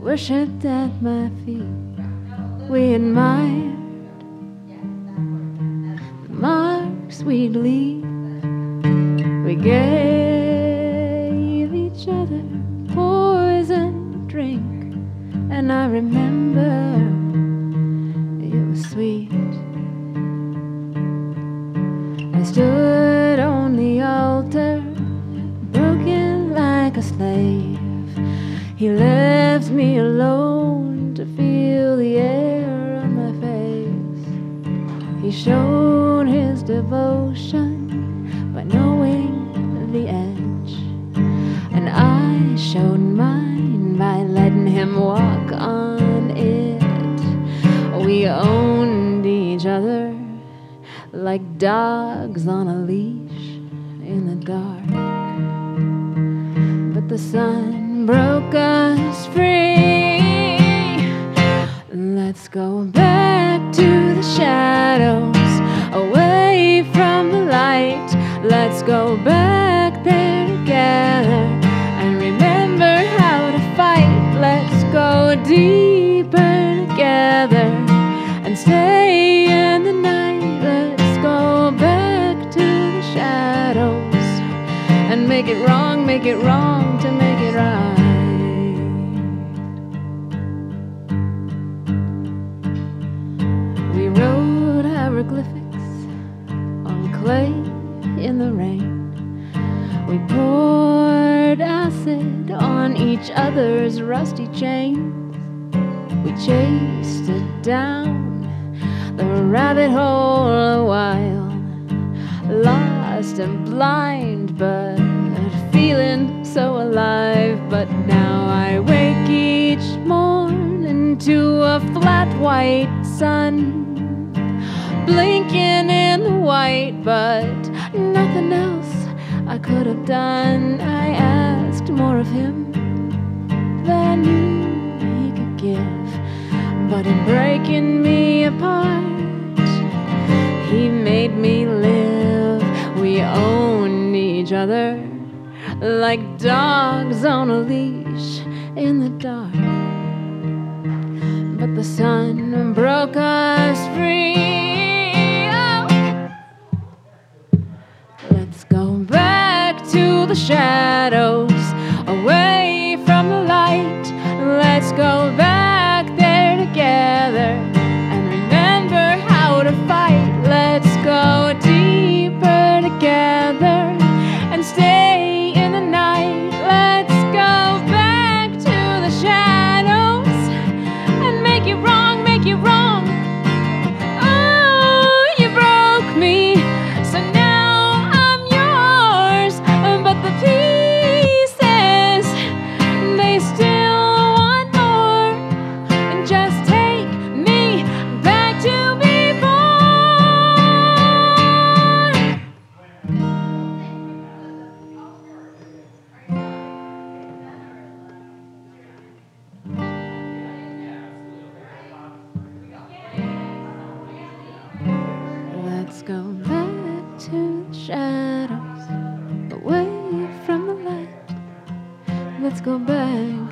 worshipped at my feet. We admired the marks we'd leave. We gave each other poison drink, and I remember it was sweet. I stood on the altar, broken like a slave. He left me alone to feel the air on my face. He showed his devotion by knowing the edge, and I showed mine by letting him walk on it. We owned each other like dogs on a leash in the dark. But the sun broke us free. Let's go back to the shadows, away from the light. Let's go back there together and remember how to fight. Let's go deeper together and stay in the night. Let's go back to the shadows and make it wrong, make it wrong to make it right. Hieroglyphics on clay in the rain. We poured acid on each other's rusty chains. We chased it down the rabbit hole a while, lost and blind, but feeling so alive. But now I wake each morning to a flat white sun, blinking in the white, but nothing else I could have done. I asked more of him than knew he could give, but in breaking me apart, he made me live. We own each other like dogs on a leash in the dark. But the sun broke us shadows, away from the light. Let's go back there together and remember how to fight. Let's go deeper together and stay in the night. Let's go back to the shadows and make it wrong, make it wrong. Let's go back to the shadows, away from the light. Let's go back.